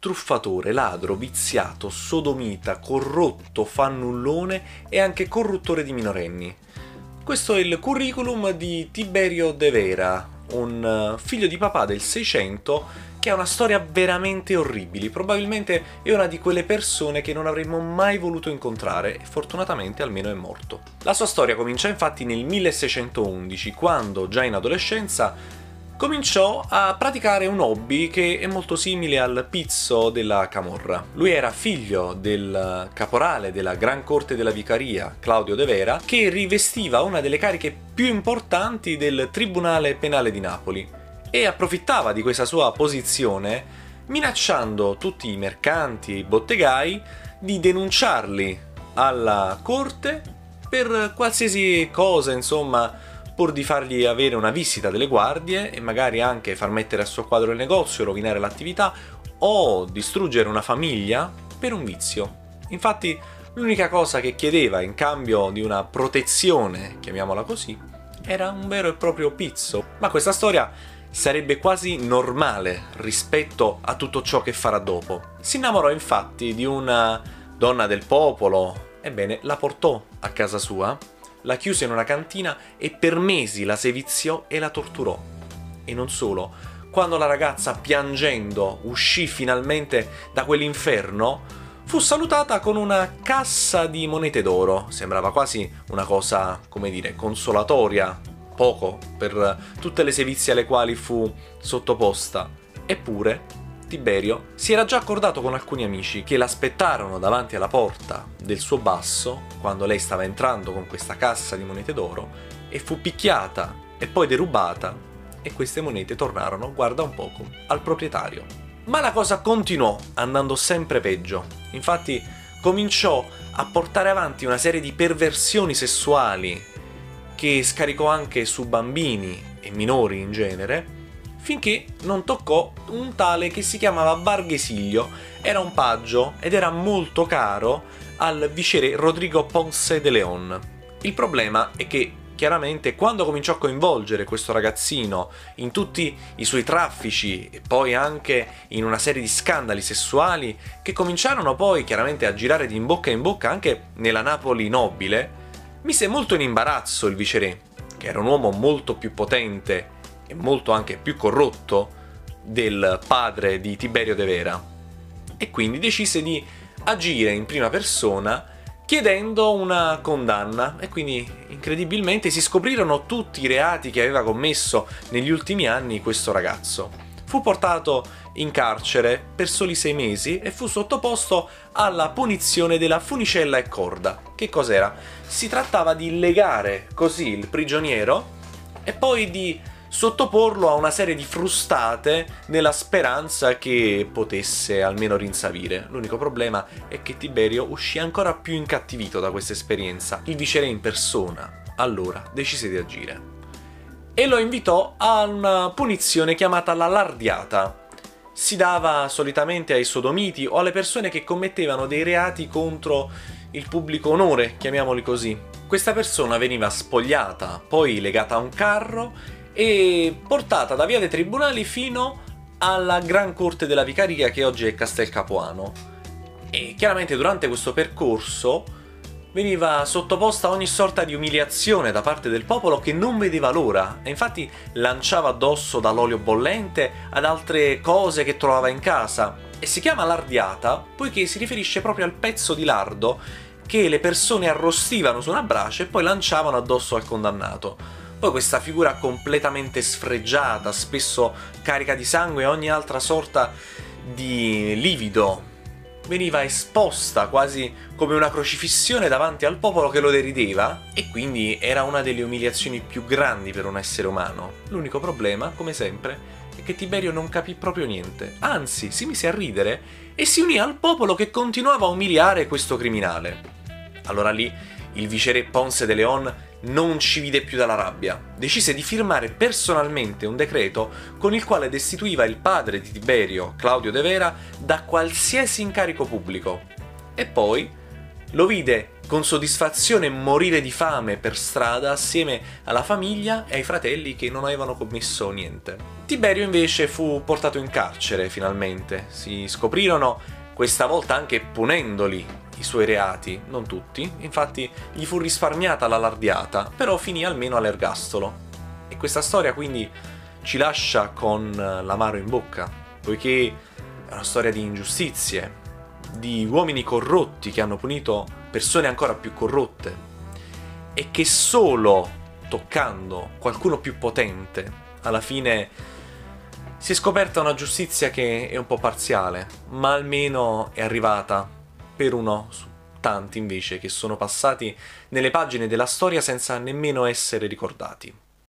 truffatore, ladro, viziato, sodomita, corrotto, fannullone e anche corruttore di minorenni. Questo è il curriculum di Tiberio De Vera, un eh, figlio di papà del 600 che ha una storia veramente orribile. Probabilmente è una di quelle persone che non avremmo mai voluto incontrare e fortunatamente almeno è morto. La sua storia comincia infatti nel 1611, quando già in adolescenza cominciò a praticare un hobby che è molto simile al pizzo della Camorra. Lui era figlio del caporale della Gran Corte della Vicaria, Claudio De Vera, che rivestiva una delle cariche più importanti del Tribunale Penale di Napoli e approfittava di questa sua posizione minacciando tutti i mercanti e i bottegai di denunciarli alla corte per qualsiasi cosa, insomma, pur di fargli avere una visita delle guardie e magari anche far mettere a suo quadro il negozio, rovinare l'attività o distruggere una famiglia per un vizio. Infatti l'unica cosa che chiedeva in cambio di una protezione, chiamiamola così, era un vero e proprio pizzo. Ma questa storia sarebbe quasi normale rispetto a tutto ciò che farà dopo. Si innamorò infatti di una donna del popolo, ebbene la portò a casa sua la chiuse in una cantina e per mesi la seviziò e la torturò. E non solo, quando la ragazza piangendo uscì finalmente da quell'inferno, fu salutata con una cassa di monete d'oro. Sembrava quasi una cosa, come dire, consolatoria, poco per tutte le sevizie alle quali fu sottoposta. Eppure Tiberio si era già accordato con alcuni amici che l'aspettarono davanti alla porta del suo basso quando lei stava entrando con questa cassa di monete d'oro e fu picchiata e poi derubata e queste monete tornarono, guarda un poco, al proprietario. Ma la cosa continuò andando sempre peggio. Infatti cominciò a portare avanti una serie di perversioni sessuali che scaricò anche su bambini e minori in genere finché non toccò un tale che si chiamava Barghesiglio, era un paggio ed era molto caro al viceré Rodrigo Ponce de León. Il problema è che chiaramente quando cominciò a coinvolgere questo ragazzino in tutti i suoi traffici e poi anche in una serie di scandali sessuali che cominciarono poi chiaramente a girare di in bocca in bocca anche nella Napoli nobile, mise molto in imbarazzo il viceré, che era un uomo molto più potente e molto anche più corrotto del padre di Tiberio De Vera e quindi decise di agire in prima persona chiedendo una condanna e quindi incredibilmente si scoprirono tutti i reati che aveva commesso negli ultimi anni questo ragazzo. Fu portato in carcere per soli sei mesi e fu sottoposto alla punizione della funicella e corda. Che cos'era? Si trattava di legare così il prigioniero e poi di sottoporlo a una serie di frustate nella speranza che potesse almeno rinsavire. L'unico problema è che Tiberio uscì ancora più incattivito da questa esperienza. Il viceré in persona, allora, decise di agire. E lo invitò a una punizione chiamata la lardiata. Si dava solitamente ai sodomiti o alle persone che commettevano dei reati contro il pubblico onore, chiamiamoli così. Questa persona veniva spogliata, poi legata a un carro e portata da via dei tribunali fino alla Gran Corte della Vicaria che oggi è Castel Capuano. E chiaramente durante questo percorso veniva sottoposta a ogni sorta di umiliazione da parte del popolo che non vedeva l'ora e infatti lanciava addosso dall'olio bollente ad altre cose che trovava in casa e si chiama lardiata poiché si riferisce proprio al pezzo di lardo che le persone arrostivano su una brace e poi lanciavano addosso al condannato. Poi questa figura completamente sfregiata, spesso carica di sangue e ogni altra sorta di livido, veniva esposta quasi come una crocifissione davanti al popolo che lo derideva e quindi era una delle umiliazioni più grandi per un essere umano. L'unico problema, come sempre, è che Tiberio non capì proprio niente, anzi si mise a ridere e si unì al popolo che continuava a umiliare questo criminale. Allora lì il viceré Ponce de Leon non ci vide più dalla rabbia. Decise di firmare personalmente un decreto con il quale destituiva il padre di Tiberio, Claudio De Vera, da qualsiasi incarico pubblico. E poi lo vide con soddisfazione morire di fame per strada assieme alla famiglia e ai fratelli che non avevano commesso niente. Tiberio invece fu portato in carcere finalmente. Si scoprirono, questa volta anche punendoli, i suoi reati, non tutti, infatti gli fu risparmiata la lardiata, però finì almeno all'ergastolo. E questa storia quindi ci lascia con l'amaro in bocca, poiché è una storia di ingiustizie, di uomini corrotti che hanno punito persone ancora più corrotte e che solo toccando qualcuno più potente alla fine si è scoperta una giustizia che è un po' parziale, ma almeno è arrivata per uno su tanti invece che sono passati nelle pagine della storia senza nemmeno essere ricordati.